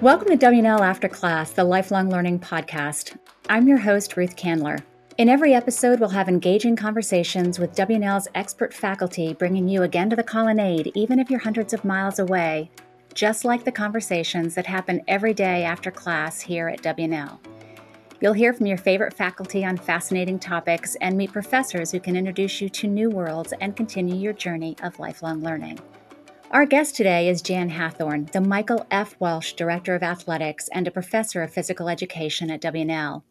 Welcome to WNL After Class, the lifelong learning podcast. I'm your host, Ruth Candler. In every episode, we'll have engaging conversations with WNL's expert faculty, bringing you again to the colonnade, even if you're hundreds of miles away, just like the conversations that happen every day after class here at WNL. You'll hear from your favorite faculty on fascinating topics and meet professors who can introduce you to new worlds and continue your journey of lifelong learning. Our guest today is Jan Hathorn, the Michael F. Welsh Director of Athletics and a professor of physical education at WNL.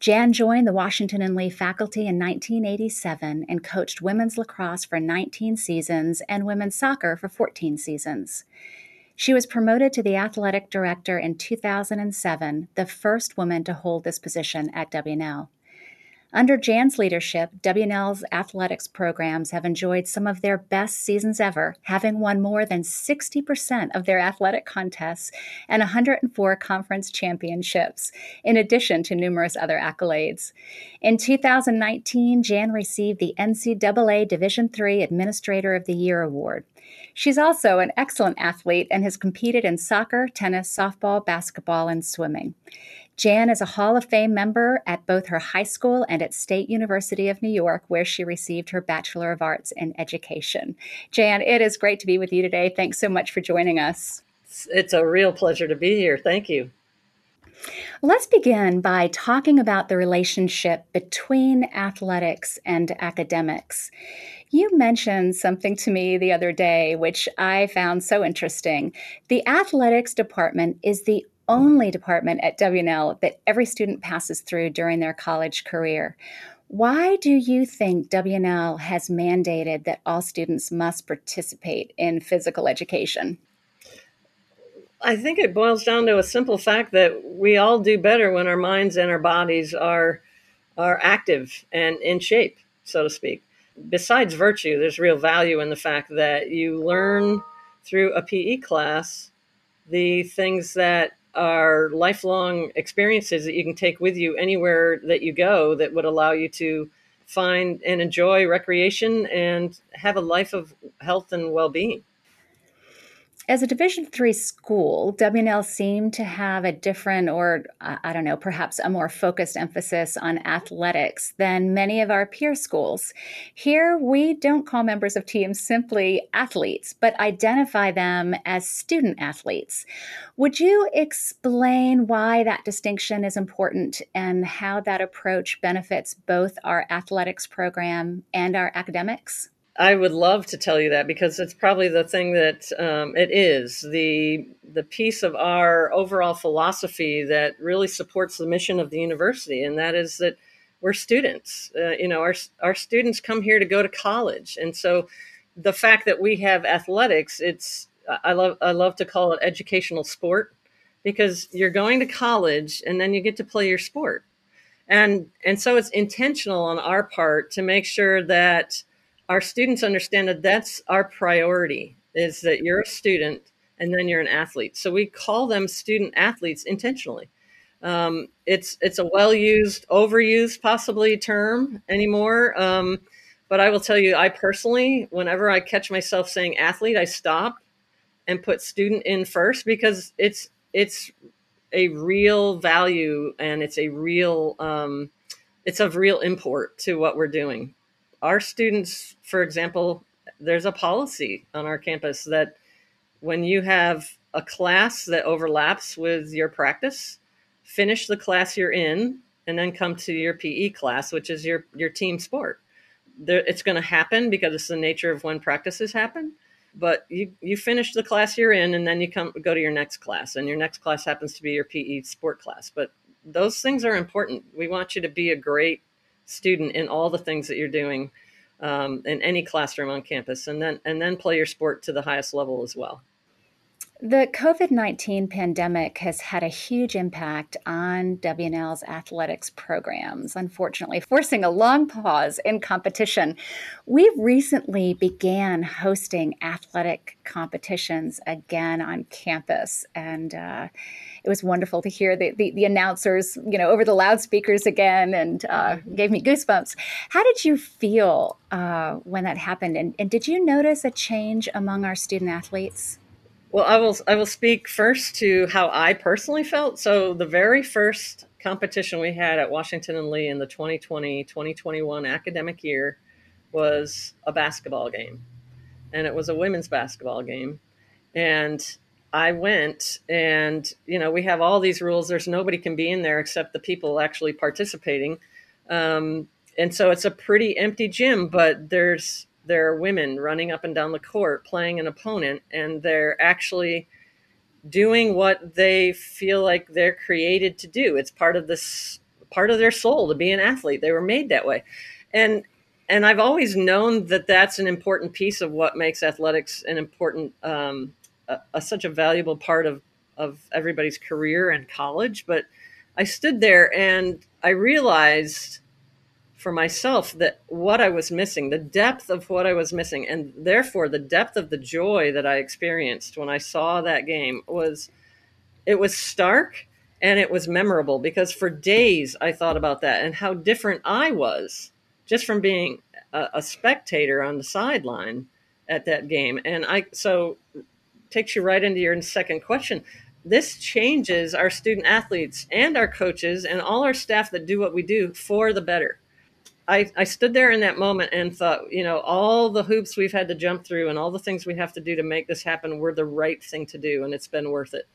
Jan joined the Washington and Lee faculty in 1987 and coached women's lacrosse for 19 seasons and women's soccer for 14 seasons. She was promoted to the athletic director in 2007, the first woman to hold this position at WNL. Under Jan's leadership, WNL's athletics programs have enjoyed some of their best seasons ever, having won more than 60% of their athletic contests and 104 conference championships, in addition to numerous other accolades. In 2019, Jan received the NCAA Division III Administrator of the Year award. She's also an excellent athlete and has competed in soccer, tennis, softball, basketball, and swimming. Jan is a Hall of Fame member at both her high school and at State University of New York, where she received her Bachelor of Arts in Education. Jan, it is great to be with you today. Thanks so much for joining us. It's a real pleasure to be here. Thank you. Let's begin by talking about the relationship between athletics and academics. You mentioned something to me the other day, which I found so interesting. The athletics department is the only department at WNL that every student passes through during their college career. Why do you think WNL has mandated that all students must participate in physical education? I think it boils down to a simple fact that we all do better when our minds and our bodies are are active and in shape, so to speak. Besides virtue, there's real value in the fact that you learn through a PE class the things that are lifelong experiences that you can take with you anywhere that you go that would allow you to find and enjoy recreation and have a life of health and well-being as a division three school wnl seemed to have a different or i don't know perhaps a more focused emphasis on athletics than many of our peer schools. Here we don't call members of teams simply athletes but identify them as student athletes. Would you explain why that distinction is important and how that approach benefits both our athletics program and our academics I would love to tell you that because it's probably the thing that um, it is. The the piece of our overall philosophy that really supports the mission of the university, and that is that we're students. Uh, you know, our our students come here to go to college, and so the fact that we have athletics, it's I love I love to call it educational sport because you're going to college and then you get to play your sport, and and so it's intentional on our part to make sure that our students understand that that's our priority is that you're a student and then you're an athlete. So we call them student athletes intentionally. Um, it's it's a well used, overused possibly term anymore. Um, but I will tell you, I personally, whenever I catch myself saying athlete, I stop and put student in first because it's it's a real value and it's a real um, it's of real import to what we're doing our students, for example, there's a policy on our campus that when you have a class that overlaps with your practice, finish the class you're in and then come to your PE class, which is your, your team sport. There, it's going to happen because it's the nature of when practices happen. But you, you finish the class you're in and then you come go to your next class, and your next class happens to be your PE sport class. But those things are important. We want you to be a great student in all the things that you're doing um, in any classroom on campus, and then and then play your sport to the highest level as well. The COVID 19 pandemic has had a huge impact on WNL's athletics programs, unfortunately, forcing a long pause in competition. We recently began hosting athletic competitions again on campus, and uh, it was wonderful to hear the, the, the, announcers, you know, over the loudspeakers again and uh, mm-hmm. gave me goosebumps. How did you feel uh, when that happened? And, and did you notice a change among our student athletes? Well, I will I will speak first to how I personally felt. So the very first competition we had at Washington and Lee in the 2020-2021 academic year was a basketball game. And it was a women's basketball game. And I went and you know, we have all these rules. There's nobody can be in there except the people actually participating. Um, and so it's a pretty empty gym, but there's there are women running up and down the court playing an opponent, and they're actually doing what they feel like they're created to do. It's part of this part of their soul to be an athlete. They were made that way, and and I've always known that that's an important piece of what makes athletics an important, um, a, a, such a valuable part of of everybody's career and college. But I stood there and I realized for myself that what I was missing, the depth of what I was missing, and therefore the depth of the joy that I experienced when I saw that game was it was stark and it was memorable because for days I thought about that and how different I was just from being a, a spectator on the sideline at that game. And I so takes you right into your second question. This changes our student athletes and our coaches and all our staff that do what we do for the better I, I stood there in that moment and thought, you know, all the hoops we've had to jump through and all the things we have to do to make this happen were the right thing to do, and it's been worth it.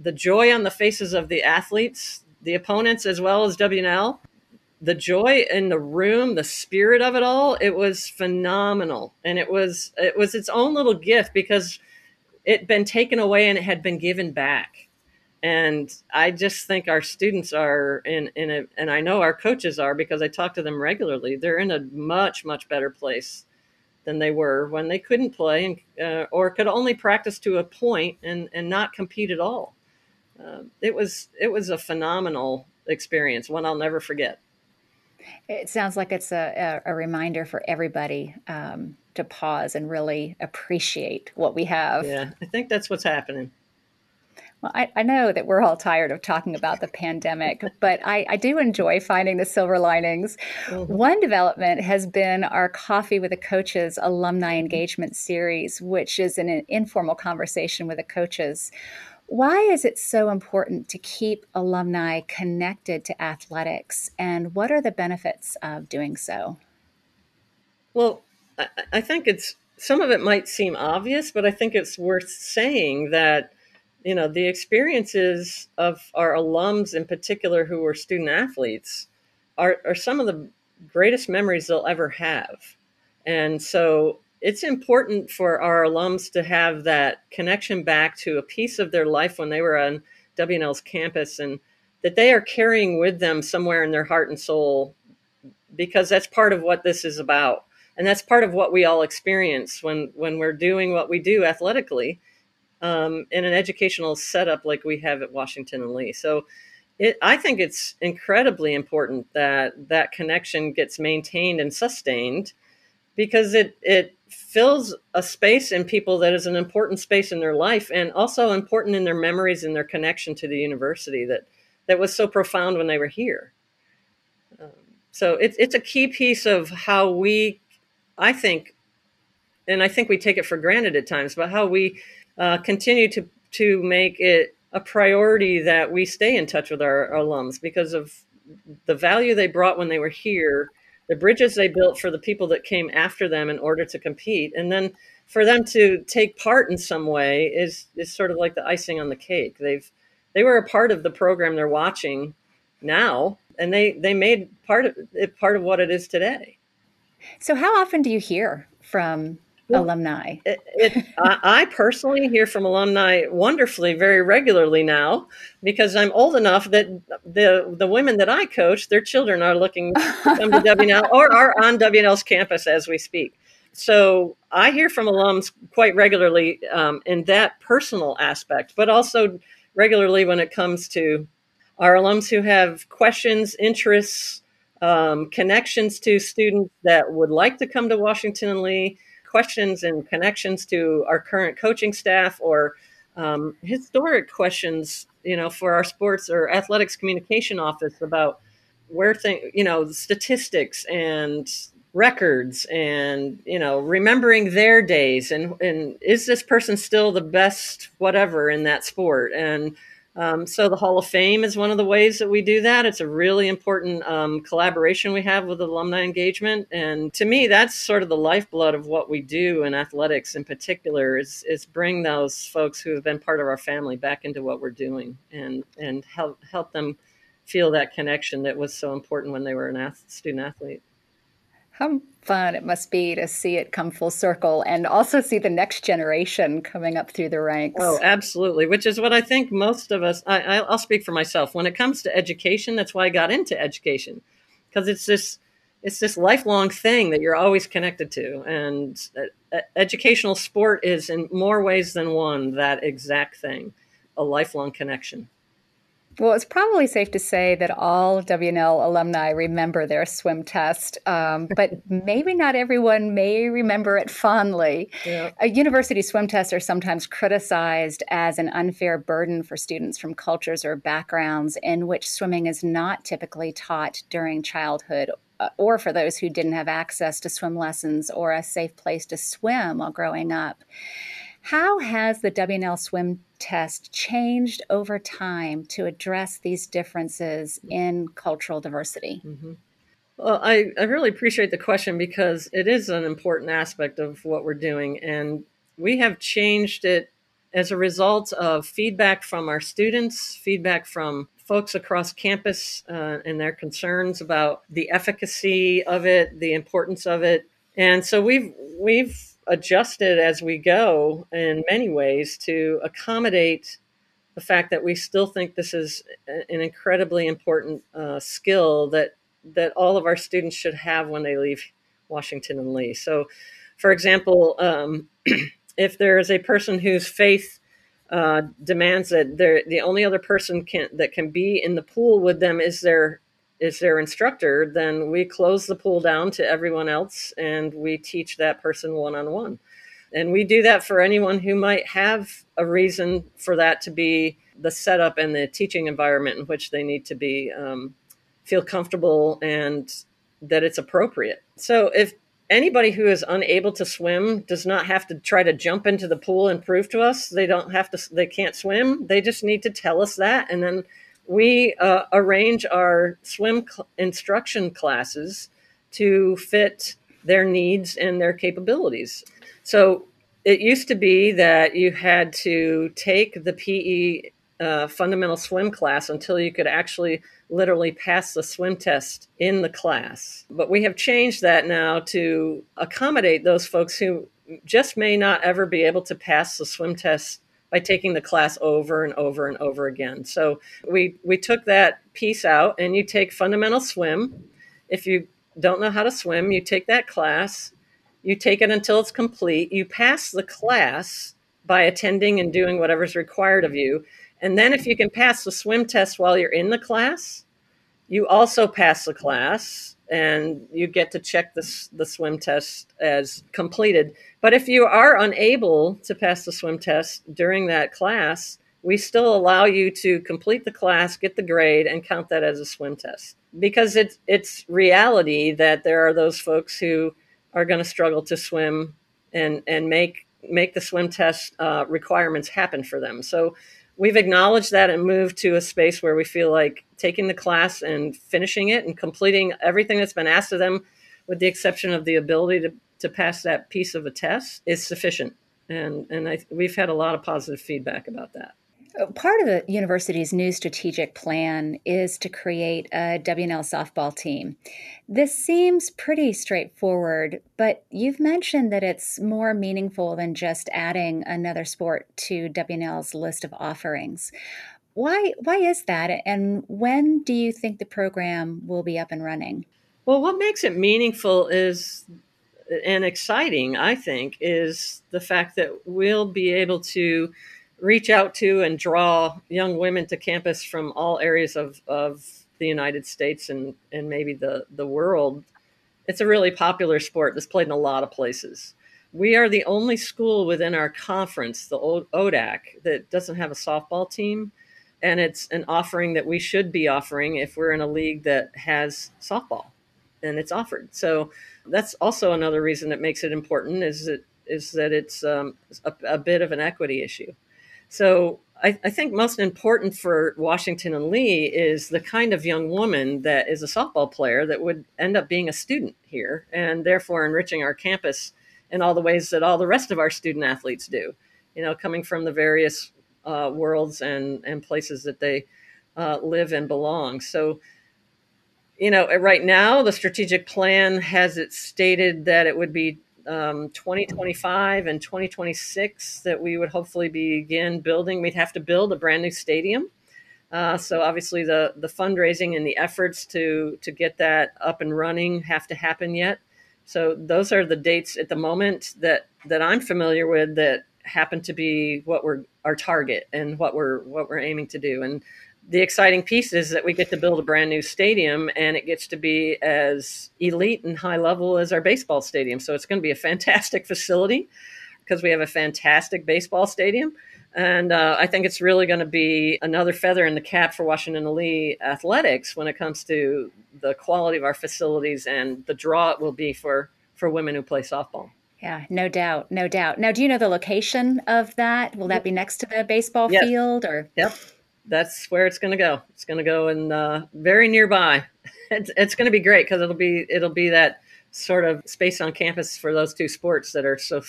The joy on the faces of the athletes, the opponents, as well as WNL, the joy in the room, the spirit of it all, it was phenomenal, and it was it was its own little gift because it had been taken away and it had been given back and I just think our students are in in a, and I know our coaches are because I talk to them regularly. They're in a much much better place than they were when they couldn't play and uh, or could only practice to a point and and not compete at all. Uh, it was it was a phenomenal experience, one I'll never forget. It sounds like it's a, a, a reminder for everybody um, to pause and really appreciate what we have. Yeah, I think that's what's happening. Well, I, I, know that we're all tired of talking about the pandemic, but I, I, do enjoy finding the silver linings. Mm-hmm. One development has been our Coffee with the Coaches alumni engagement series, which is an informal conversation with the coaches. Why is it so important to keep alumni connected to athletics, and what are the benefits of doing so? Well, I, I think it's some of it might seem obvious, but I think it's worth saying that you know the experiences of our alums in particular who were student athletes are, are some of the greatest memories they'll ever have. And so it's important for our alums to have that connection back to a piece of their life when they were on WNL's campus and that they are carrying with them somewhere in their heart and soul because that's part of what this is about. And that's part of what we all experience when when we're doing what we do athletically um, in an educational setup like we have at Washington and Lee. So it, I think it's incredibly important that that connection gets maintained and sustained because it, it fills a space in people that is an important space in their life and also important in their memories and their connection to the university that, that was so profound when they were here. Um, so it's, it's a key piece of how we, I think, and I think we take it for granted at times, but how we uh, continue to to make it a priority that we stay in touch with our, our alums because of the value they brought when they were here, the bridges they built for the people that came after them in order to compete, and then for them to take part in some way is is sort of like the icing on the cake. They've they were a part of the program they're watching now, and they they made part of it part of what it is today. So, how often do you hear from well, alumni? It, it, I, personally hear from alumni wonderfully, very regularly now, because I'm old enough that the the women that I coach, their children are looking to come to WNL or are on WNL's campus as we speak. So I hear from alums quite regularly um, in that personal aspect, but also regularly when it comes to our alums who have questions, interests, um, connections to students that would like to come to Washington and Lee questions and connections to our current coaching staff or um, historic questions, you know, for our sports or athletics communication office about where things, you know, statistics and records and you know remembering their days and and is this person still the best whatever in that sport? And um, so the Hall of Fame is one of the ways that we do that. It's a really important um, collaboration we have with alumni engagement, and to me, that's sort of the lifeblood of what we do in athletics, in particular, is is bring those folks who have been part of our family back into what we're doing, and and help help them feel that connection that was so important when they were an student athlete. How fun it must be to see it come full circle and also see the next generation coming up through the ranks. Oh, absolutely. Which is what I think most of us, I, will speak for myself. When it comes to education, that's why I got into education because it's this, it's this lifelong thing that you're always connected to. And educational sport is in more ways than one that exact thing, a lifelong connection. Well, it's probably safe to say that all WNL alumni remember their swim test, um, but maybe not everyone may remember it fondly. Yeah. A university swim tests are sometimes criticized as an unfair burden for students from cultures or backgrounds in which swimming is not typically taught during childhood uh, or for those who didn't have access to swim lessons or a safe place to swim while growing up. How has the WNL swim test changed over time to address these differences in cultural diversity? Mm-hmm. Well, I, I really appreciate the question because it is an important aspect of what we're doing. And we have changed it as a result of feedback from our students, feedback from folks across campus uh, and their concerns about the efficacy of it, the importance of it. And so we've we've adjusted as we go in many ways to accommodate the fact that we still think this is an incredibly important uh, skill that that all of our students should have when they leave Washington and Lee. So, for example, um, if there is a person whose faith uh, demands that the only other person can, that can be in the pool with them is their is their instructor, then we close the pool down to everyone else and we teach that person one on one. And we do that for anyone who might have a reason for that to be the setup and the teaching environment in which they need to be um, feel comfortable and that it's appropriate. So if anybody who is unable to swim does not have to try to jump into the pool and prove to us they don't have to they can't swim they just need to tell us that and then we uh, arrange our swim cl- instruction classes to fit their needs and their capabilities. So it used to be that you had to take the PE uh, fundamental swim class until you could actually literally pass the swim test in the class. But we have changed that now to accommodate those folks who just may not ever be able to pass the swim test by taking the class over and over and over again. So we we took that piece out and you take fundamental swim. If you don't know how to swim, you take that class, you take it until it's complete, you pass the class by attending and doing whatever's required of you. And then if you can pass the swim test while you're in the class, you also pass the class and you get to check the, the swim test as completed. But if you are unable to pass the swim test during that class, we still allow you to complete the class, get the grade, and count that as a swim test. Because it's it's reality that there are those folks who are going to struggle to swim and and make make the swim test uh, requirements happen for them. So we've acknowledged that and moved to a space where we feel like taking the class and finishing it and completing everything that's been asked of them, with the exception of the ability to, to pass that piece of a test, is sufficient. And, and I, we've had a lot of positive feedback about that. Part of the university's new strategic plan is to create a WNL softball team. This seems pretty straightforward, but you've mentioned that it's more meaningful than just adding another sport to WNL's list of offerings. Why why is that and when do you think the program will be up and running? Well, what makes it meaningful is and exciting, I think, is the fact that we'll be able to reach out to and draw young women to campus from all areas of, of the United States and, and maybe the, the world. It's a really popular sport that's played in a lot of places. We are the only school within our conference, the ODAC, that doesn't have a softball team. And it's an offering that we should be offering if we're in a league that has softball. and it's offered. So that's also another reason that makes it important is that is that it's um, a, a, bit of an equity issue. So I, I, think most important for Washington and Lee is the kind of young woman that is a softball player that would end up being a student here and therefore enriching our campus in all the ways that all the rest of our student athletes do. You know, coming from the various uh, worlds and and places that they uh, live and belong. So you know, right now the strategic plan has it stated that it would be um, 2025 and 2026 that we would hopefully begin building. We'd have to build a brand new stadium. Uh, so obviously the the fundraising and the efforts to to get that up and running have to happen yet. So those are the dates at the moment that that I'm familiar with that happen to be what we're our target and what we're what we're aiming to do. And the exciting piece is that we get to build a brand new stadium and it gets to be as elite and high level as our baseball stadium. So it's going to be a fantastic facility because we have a fantastic baseball stadium. And uh, I think it's really going to be another feather in the cap for Washington Lee athletics when it comes to the quality of our facilities and the draw it will be for, for women who play softball. Yeah, no doubt, no doubt. Now, do you know the location of that? Will that be next to the baseball yes. field or? Yep, that's where it's going to go. It's going to go in uh, very nearby. It's, it's going to be great because it'll be it'll be that sort of space on campus for those two sports that are so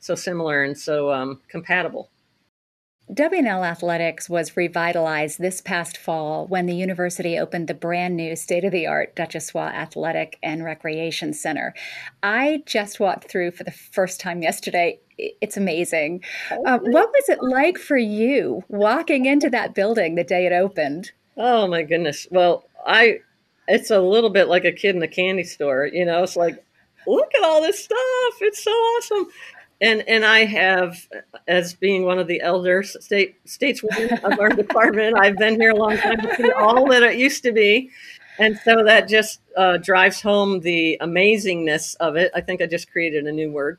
so similar and so um, compatible. WNL Athletics was revitalized this past fall when the university opened the brand new state of the art Duchossois Athletic and Recreation Center. I just walked through for the first time yesterday it's amazing. Uh, what was it like for you walking into that building the day it opened? Oh my goodness. Well, I it's a little bit like a kid in a candy store, you know, it's like look at all this stuff. It's so awesome. And and I have as being one of the elder state stateswomen of our department, I've been here a long time to see all that it used to be. And so that just uh, drives home the amazingness of it. I think I just created a new word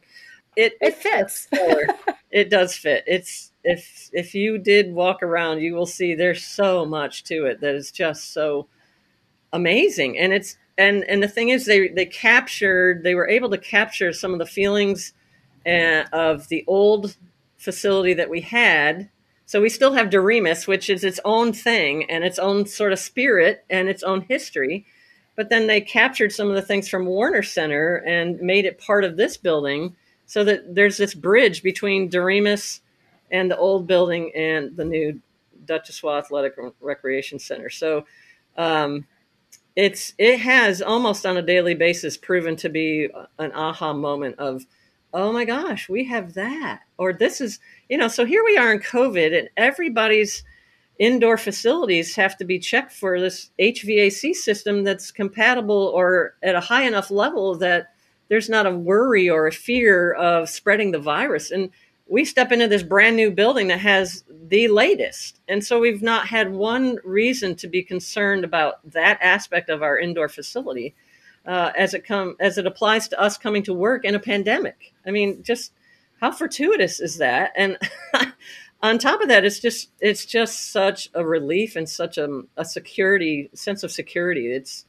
it it fits. it does fit. It's if if you did walk around, you will see there's so much to it that is just so amazing. And it's and and the thing is, they they captured they were able to capture some of the feelings of the old facility that we had. So we still have Doremus, which is its own thing and its own sort of spirit and its own history. But then they captured some of the things from Warner Center and made it part of this building so that there's this bridge between Doremus and the old building and the new Duchossois Athletic Recreation Center. So um, it's it has almost on a daily basis proven to be an aha moment of, oh my gosh, we have that, or this is you know. So here we are in COVID, and everybody's indoor facilities have to be checked for this HVAC system that's compatible or at a high enough level that there's not a worry or a fear of spreading the virus. And we step into this brand new building that has the latest. And so we've not had one reason to be concerned about that aspect of our indoor facility uh, as it come as it applies to us coming to work in a pandemic. I mean, just how fortuitous is that? And on top of that, it's just it's just such a relief and such a, a security sense of security. It's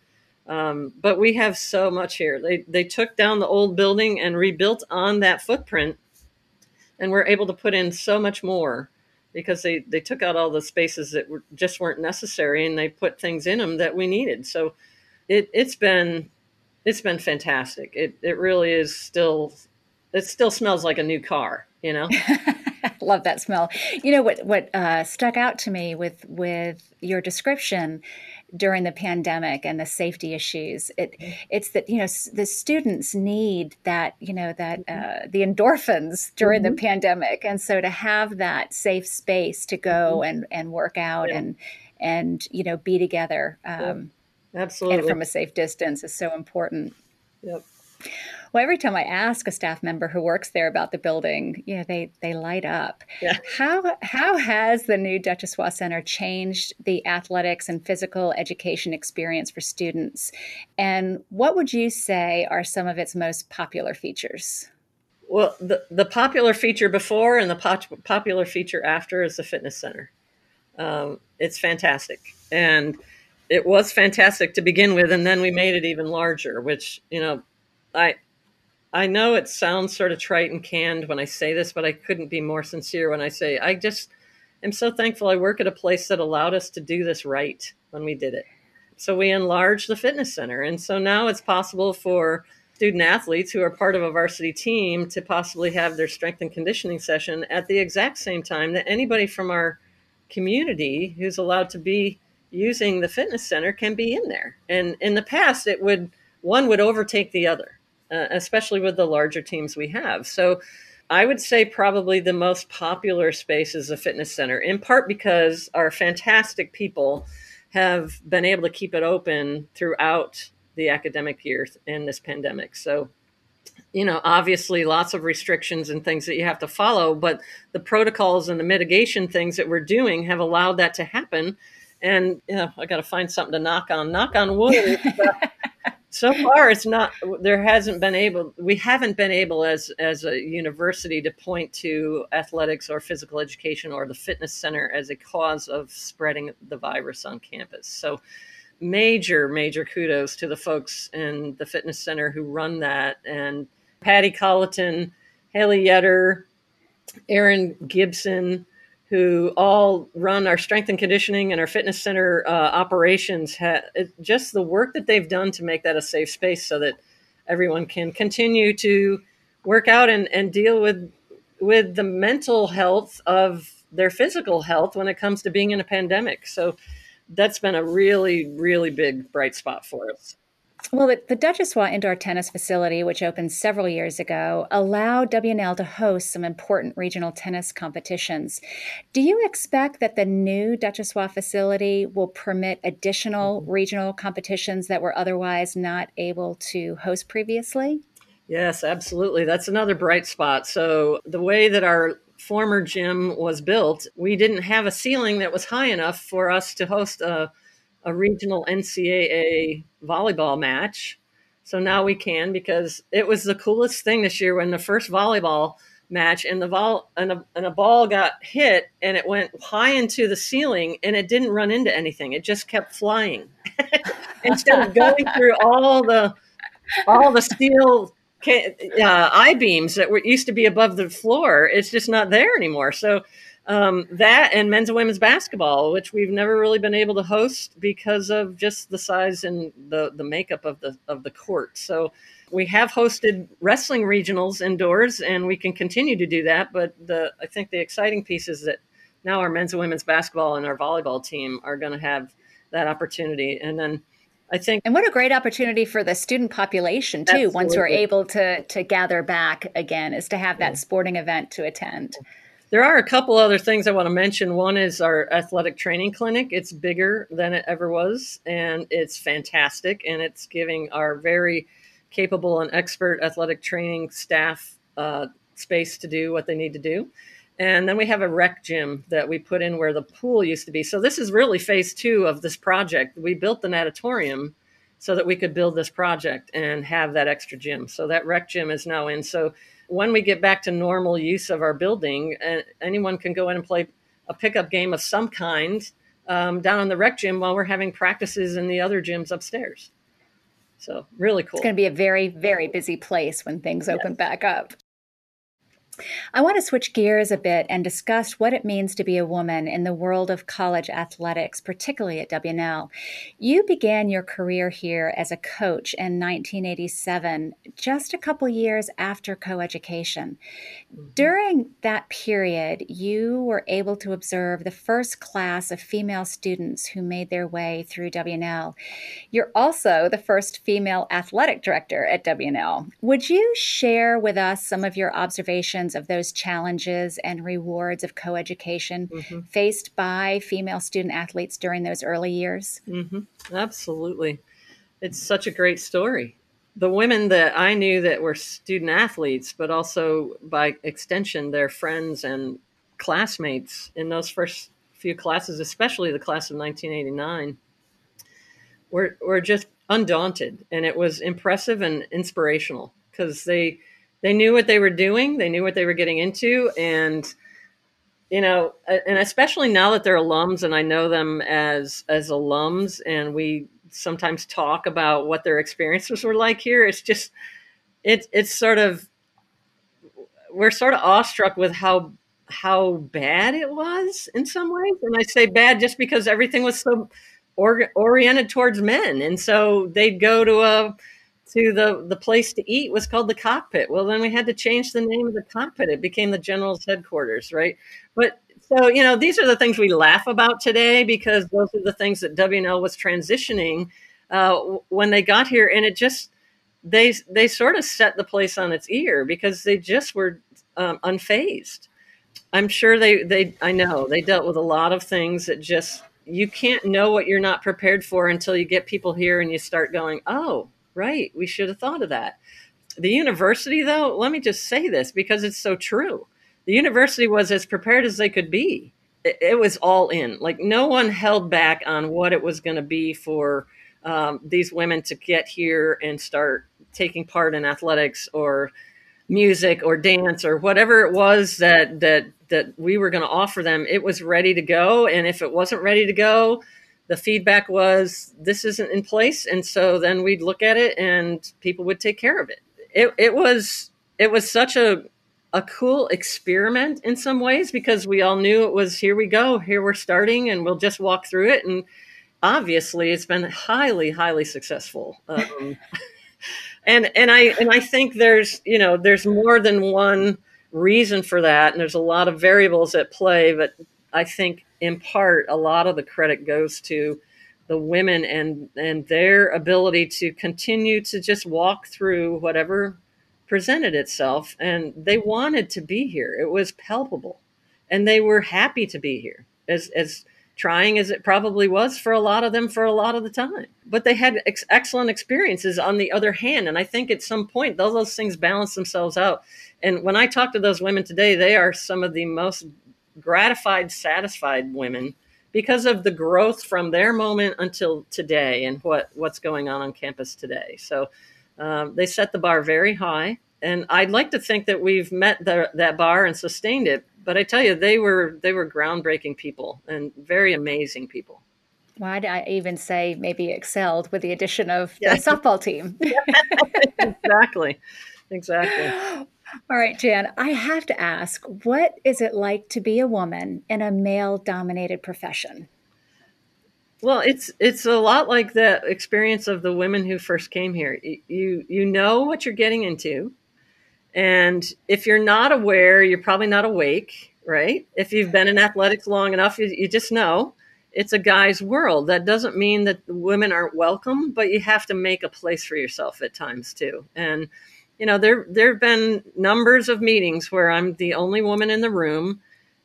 um, but we have so much here. They they took down the old building and rebuilt on that footprint, and we're able to put in so much more because they they took out all the spaces that were, just weren't necessary and they put things in them that we needed. So it it's been it's been fantastic. It it really is still it still smells like a new car. You know. Love that smell. You know what? What uh, stuck out to me with with your description during the pandemic and the safety issues. It it's that you know the students need that you know that mm-hmm. uh, the endorphins during mm-hmm. the pandemic, and so to have that safe space to go mm-hmm. and and work out yeah. and and you know be together. Um, yeah. Absolutely, and from a safe distance is so important. Yep. Well, every time I ask a staff member who works there about the building, you know, they they light up. Yeah. How how has the new Duchess Duchossois Center changed the athletics and physical education experience for students? And what would you say are some of its most popular features? Well, the, the popular feature before and the pop- popular feature after is the fitness center. Um, it's fantastic. And it was fantastic to begin with, and then we made it even larger. Which you know, I I know it sounds sort of trite and canned when I say this, but I couldn't be more sincere when I say I just am so thankful I work at a place that allowed us to do this right when we did it. So we enlarged the fitness center, and so now it's possible for student athletes who are part of a varsity team to possibly have their strength and conditioning session at the exact same time that anybody from our community who's allowed to be using the fitness center can be in there. And in the past, it would one would overtake the other, uh, especially with the larger teams we have. So I would say probably the most popular space is the fitness center, in part because our fantastic people have been able to keep it open throughout the academic year in this pandemic. So you know, obviously lots of restrictions and things that you have to follow, but the protocols and the mitigation things that we're doing have allowed that to happen. And you know, I got to find something to knock on. Knock on wood. Uh, so far, it's not. There hasn't been able. We haven't been able, as as a university, to point to athletics or physical education or the fitness center as a cause of spreading the virus on campus. So major, major kudos to the folks in the fitness center who run that and Patty Colleton, Haley Yetter, Aaron Gibson, who all run our strength and conditioning and our fitness center uh, operations. Ha- just the work that they've done to make that a safe space so that everyone can continue to work out and, and deal with with the mental health of their physical health when it comes to being in a pandemic. So that's been a really, really big bright spot for us. Well, the, the Duchossois indoor tennis facility, which opened several years ago, allowed WNL to host some important regional tennis competitions. Do you expect that the new Duchossois facility will permit additional mm-hmm. regional competitions that were otherwise not able to host previously? Yes, absolutely. That's another bright spot. So, the way that our former gym was built, we didn't have a ceiling that was high enough for us to host a a regional NCAA volleyball match. So now we can because it was the coolest thing this year when the first volleyball match and the vol and a, and a ball got hit and it went high into the ceiling and it didn't run into anything. It just kept flying instead of going through all the all the steel uh, I beams that were used to be above the floor. It's just not there anymore. So um, that and men's and women's basketball, which we've never really been able to host because of just the size and the the makeup of the of the court. So we have hosted wrestling regionals indoors, and we can continue to do that. But the I think the exciting piece is that now our men's and women's basketball and our volleyball team are going to have that opportunity, and then. I think, and what a great opportunity for the student population too. Absolutely. Once we're able to to gather back again, is to have that sporting event to attend. There are a couple other things I want to mention. One is our athletic training clinic. It's bigger than it ever was, and it's fantastic. And it's giving our very capable and expert athletic training staff uh, space to do what they need to do. And then we have a rec gym that we put in where the pool used to be. So this is really phase two of this project. We built the natatorium so that we could build this project and have that extra gym. So that rec gym is now in. So when we get back to normal use of our building, anyone can go in and play a pickup game of some kind um, down in the rec gym while we're having practices in the other gyms upstairs. So really cool. It's going to be a very, very busy place when things open yes. back up. I want to switch gears a bit and discuss what it means to be a woman in the world of college athletics, particularly at WNL. You began your career here as a coach in 1987, just a couple years after coeducation. Mm-hmm. During that period, you were able to observe the first class of female students who made their way through WNL. You're also the first female athletic director at WNL. Would you share with us some of your observations? of those challenges and rewards of coeducation mm-hmm. faced by female student athletes during those early years? Mm-hmm. Absolutely. It's such a great story. The women that I knew that were student athletes, but also by extension, their friends and classmates in those first few classes, especially the class of 1989, were, were just undaunted. And it was impressive and inspirational because they they knew what they were doing, they knew what they were getting into, and you know, and especially now that they're alums and I know them as as alums and we sometimes talk about what their experiences were like here, it's just it's it's sort of we're sort of awestruck with how how bad it was in some ways. And I say bad just because everything was so or, oriented towards men. And so they'd go to a to the the place to eat was called the cockpit. Well, then we had to change the name of the cockpit. It became the general's headquarters, right? But so you know, these are the things we laugh about today because those are the things that WNL was transitioning uh, when they got here, and it just they they sort of set the place on its ear because they just were um, unfazed. I'm sure they they I know they dealt with a lot of things that just you can't know what you're not prepared for until you get people here and you start going, oh, right, we should have thought of that. The university, though, let me just say this because it's so true. The university was as prepared as they could be. It, it was all in. Like no one held back on what it was going to be for um, these women to get here and start taking part in athletics or music or dance or whatever it was that that that we were going to offer them it was ready to go and if it wasn't ready to go the feedback was this isn't in place and so then we'd look at it and people would take care of it it, it was it was such a a cool experiment in some ways because we all knew it was here we go here we're starting and we'll just walk through it and obviously it's been highly highly successful um, and and I and I think there's you know there's more than one reason for that, and there's a lot of variables at play. But I think in part a lot of the credit goes to the women and and their ability to continue to just walk through whatever presented itself and they wanted to be here it was palpable and they were happy to be here as as trying as it probably was for a lot of them for a lot of the time. But they had ex- excellent experiences on the other hand. And I think at some point, those, those things balance themselves out. And when I talk to those women today, they are some of the most gratified, satisfied women because of the growth from their moment until today and what, what's going on on campus today. So um, they set the bar very high. And I'd like to think that we've met the, that bar and sustained it but I tell you, they were they were groundbreaking people and very amazing people. Why did I even say maybe excelled with the addition of yeah. the softball team? exactly, exactly. All right, Jan, I have to ask, what is it like to be a woman in a male-dominated profession? Well, it's it's a lot like the experience of the women who first came here. You you know what you're getting into and if you're not aware, you're probably not awake, right? If you've been in athletics long enough, you, you just know it's a guy's world. That doesn't mean that women aren't welcome, but you have to make a place for yourself at times too. And you know, there there have been numbers of meetings where I'm the only woman in the room,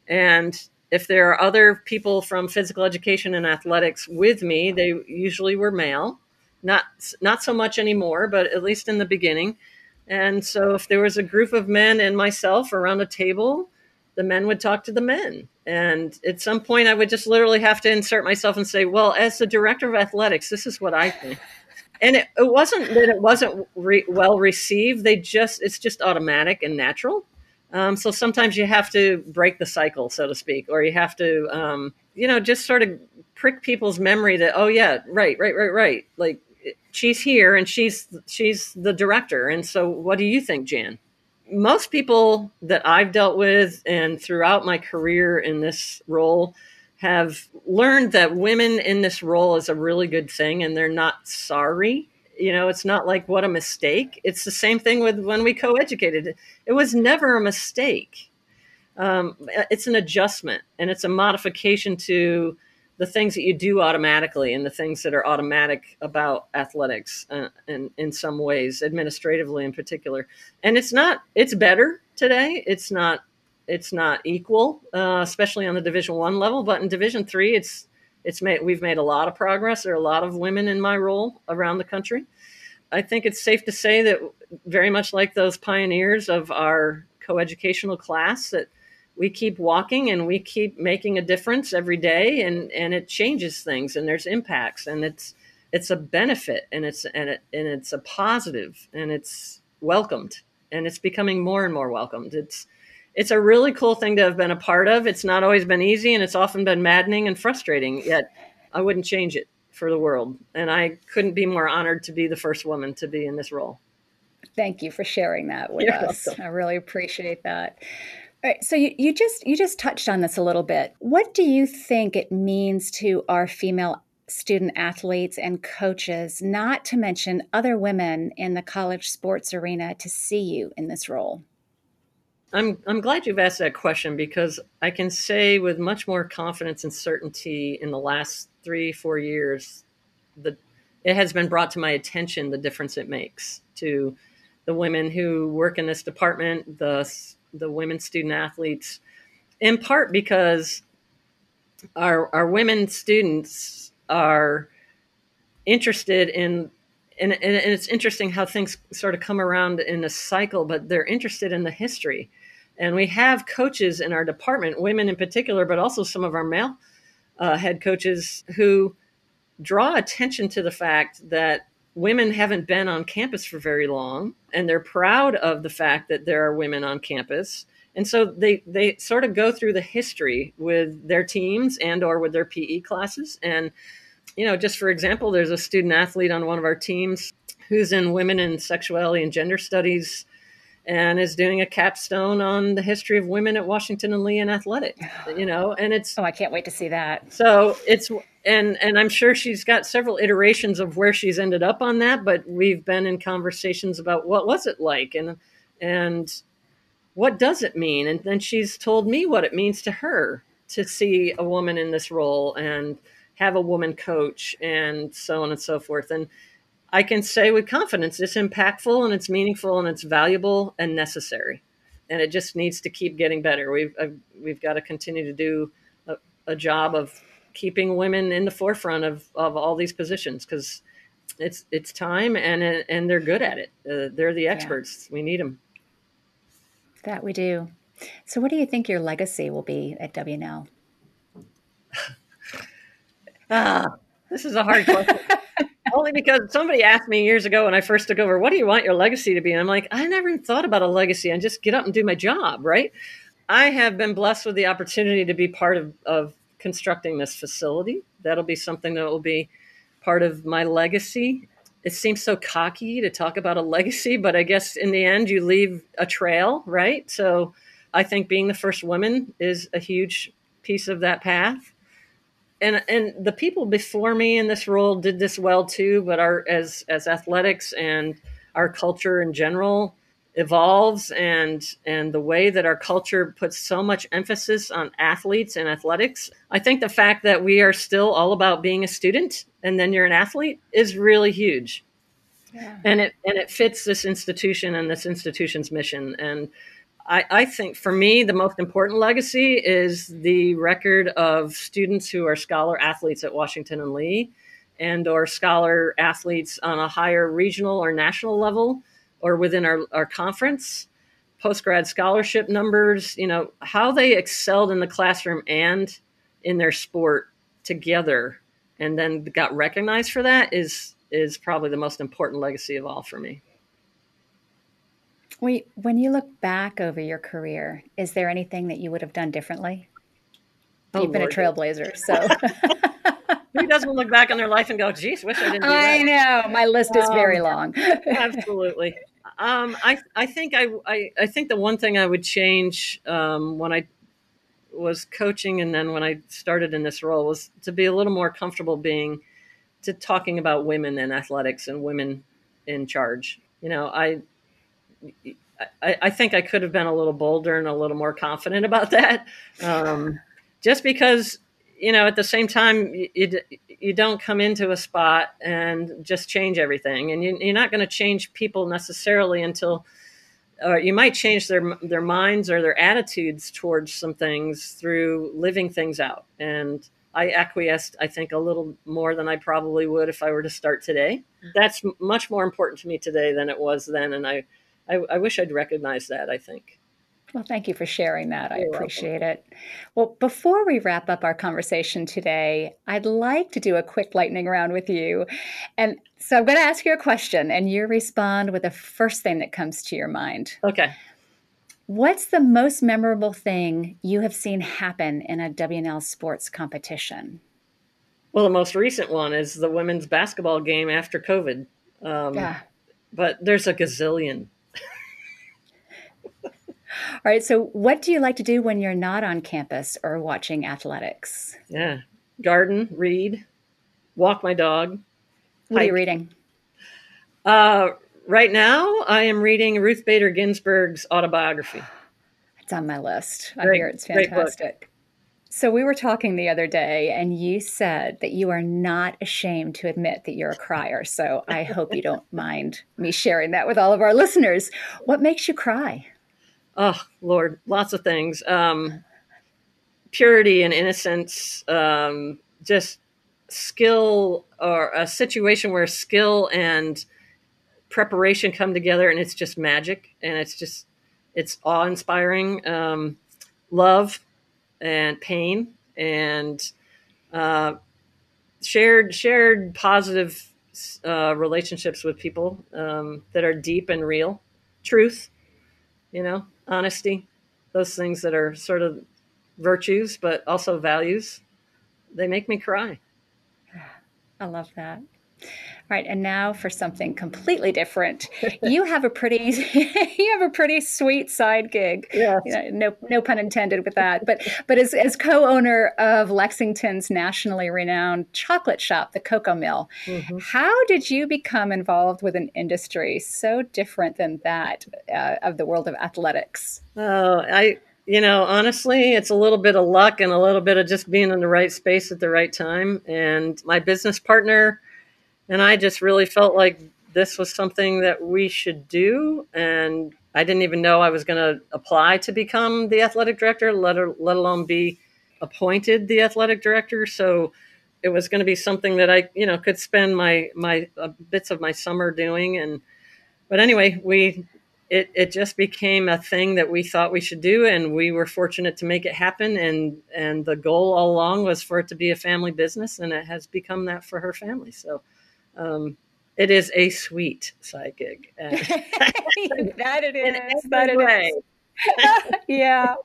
and if there are other people from physical education and athletics with me, they usually were male. Not not so much anymore, but at least in the beginning. And so if there was a group of men and myself around a table, the men would talk to the men. And at some point, I would just literally have to insert myself and say, well, as the director of athletics, this is what I think. And it, it wasn't that it wasn't re- well received. They just, it's just automatic and natural. Um, so sometimes you have to break the cycle, so to speak, or you have to, um, you know, just sort of prick people's memory that, oh, yeah, right, right, right, right. Like she's here and she's she's the director. And so, what do you think, Jan? Most people that I've dealt with and throughout my career in this role have learned that women in this role is a really good thing and they're not sorry. You know, it's not like what a mistake. It's the same thing with when we co educated. It was never a mistake. Um, it's an adjustment and it's a modification to the things that you do automatically and the things that are automatic about athletics uh, and in some ways administratively in particular and it's not it's better today it's not it's not equal uh, especially on the division one level but in division three it's it's made we've made a lot of progress. There are a lot of women in my role around the country. I think it's safe to say that very much like those pioneers of our coeducational class that we keep walking and we keep making a difference every day and and it changes things and there's impacts and it's it's a benefit and it's and it and it's a positive and it's welcomed and it's becoming more and more welcomed. It's it's a really cool thing to have been a part of. It's not always been easy and it's often been maddening and frustrating, yet I wouldn't change it for the world. And I couldn't be more honored to be the first woman to be in this role. Thank you for sharing that with You're us. Welcome. I really appreciate that. All right, so you, you just you just touched on this a little bit. What do you think it means to our female student athletes and coaches, not to mention other women in the college sports arena, to see you in this role? I'm I'm glad you've asked that question because I can say with much more confidence and certainty in the last three four years that it has been brought to my attention the difference it makes to the women who work in this department, the the women student athletes, in part because our our women students are interested in and, and, it's interesting how things sort of come around in a cycle, but they're interested in the history and we have coaches in our department, women in particular, but also some of our male uh, head coaches who draw attention to the fact that women haven't been on campus for very long and they're proud of the fact that there are women on campus. And so they they sort of go through the history with their teams and or with their pe classes. And you know just for example there's a student athlete on one of our teams who's in women and sexuality and gender studies and is doing a capstone on the history of women at Washington and Lee in athletics. You know, and it's oh, I can't wait to see that. So it's and and I'm sure she's got several iterations of where she's ended up on that, but we've been in conversations about what was it like and and what does it mean, and then she's told me what it means to her to see a woman in this role and have a woman coach and so on and so forth and I can say with confidence it's impactful and it's meaningful and it's valuable and necessary. And it just needs to keep getting better. We've I've, we've got to continue to do a, a, job of keeping women in the forefront of, of all these positions because it's it's time and and they're good at it. Uh, they're the experts. Yeah. We need them. That we do. So, what do you think your legacy will be at W&L? ah, this is a hard question. Only because somebody asked me years ago when I first took over, what do you want your legacy to be? And I'm like, I never even thought about a legacy. I just get up and do my job, right? I have been blessed with the opportunity to be part of, of constructing this facility. That'll be something that will be part of my legacy. It seems so cocky to talk about a legacy, but I guess in the end, you leave a trail, right? So I think being the first woman is a huge piece of that path and and the people before me in this role did this well too but our as as athletics and our culture in general evolves and and the way that our culture puts so much emphasis on athletes and athletics i think the fact that we are still all about being a student and then you're an athlete is really huge yeah. and it and it fits this institution and this institution's mission and I, I, think for me, the most important legacy is the record of students who are scholar athletes at Washington and Lee and or scholar athletes on a higher regional or national level or within our, our conference. Postgrad scholarship numbers you know how they excelled in the classroom and in their sport together and then got recognized for that is is probably the most important legacy of all for me Wait, when you look back over your career, is there anything that you would have done differently? Oh, You've been Lord. a trailblazer, so. Who doesn't look back on their life and go, geez, wish I didn't I know. My list is um, very long. absolutely. Um, I, I think I, I, I, think the one thing I would change um, when I was coaching and then when I started in this role was to be a little more comfortable being to talking about women in athletics and women in charge. You know, I I, I, think I could have been a little bolder and a little more confident about that. Um, just because, you know, at the same time, you, you don't come into a spot and just change everything. And you, are not going to change people necessarily until, or you might change their, their minds or their attitudes towards some things through living things out. And I acquiesced, I think, a little more than I probably would if I were to start today. Mm-hmm. That's much more important to me today than it was then. And I, I, I wish I'd recognized that, I think. Well, thank you for sharing that. You're I appreciate welcome. it. Well, before we wrap up our conversation today, I'd like to do a quick lightning round with you. And so I'm going to ask you a question, and you respond with the first thing that comes to your mind. Okay. What's the most memorable thing you have seen happen in a W&L sports competition? Well, the most recent one is the women's basketball game after COVID. Um, yeah. But there's a gazillion. All right. So, what do you like to do when you're not on campus or watching athletics? Yeah. Garden, read, walk my dog. What hike. are you reading? Uh, right now, I am reading Ruth Bader Ginsburg's autobiography. It's on my list. Great, I hear it's fantastic. So, we were talking the other day, and you said that you are not ashamed to admit that you're a crier. So, I hope you don't mind me sharing that with all of our listeners. What makes you cry? Oh, Lord, lots of things. Um, purity and innocence, um, just skill or a situation where skill and preparation come together and it's just magic and it's just it's awe inspiring um, love and pain and uh, shared shared positive uh, relationships with people um, that are deep and real. Truth you know honesty those things that are sort of virtues but also values they make me cry. I love that right, and now for something completely different. you have a pretty you have a pretty sweet side gig. You know, no no pun intended with that. But but as, as co-owner of Lexington's nationally renowned chocolate shop, the Cocoa Mill, mm-hmm. how did you become involved with an industry so different than that uh, of the world of athletics? Oh, I you know, honestly, it's a little bit of luck and a little bit of just being in the right space at the right time. And my business partner and I just really felt like this was something that we should do. And I didn't even know I was going to apply to become the athletic director, let, let alone be appointed the athletic director. So it was going to be something that I, you know, could spend my my uh, bits of my summer doing. And but anyway, we it it just became a thing that we thought we should do, and we were fortunate to make it happen. And and the goal all along was for it to be a family business, and it has become that for her family. So um, it is a sweet side gig. that it is. That it way. is. yeah.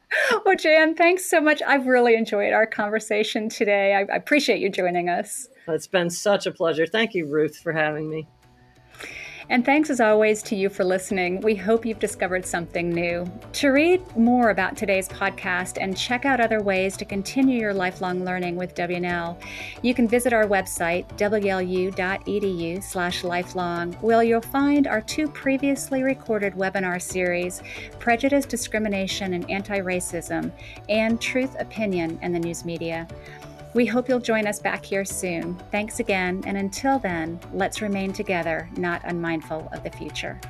Well, Jan, thanks so much. I've really enjoyed our conversation today. I, I appreciate you joining us. It's been such a pleasure. Thank you, Ruth, for having me. And thanks as always to you for listening. We hope you've discovered something new. To read more about today's podcast and check out other ways to continue your lifelong learning with W&L, you can visit our website, wlu.edu slash lifelong, where you'll find our two previously recorded webinar series, Prejudice, Discrimination, and Anti-Racism, and Truth, Opinion, and the News Media. We hope you'll join us back here soon. Thanks again, and until then, let's remain together, not unmindful of the future.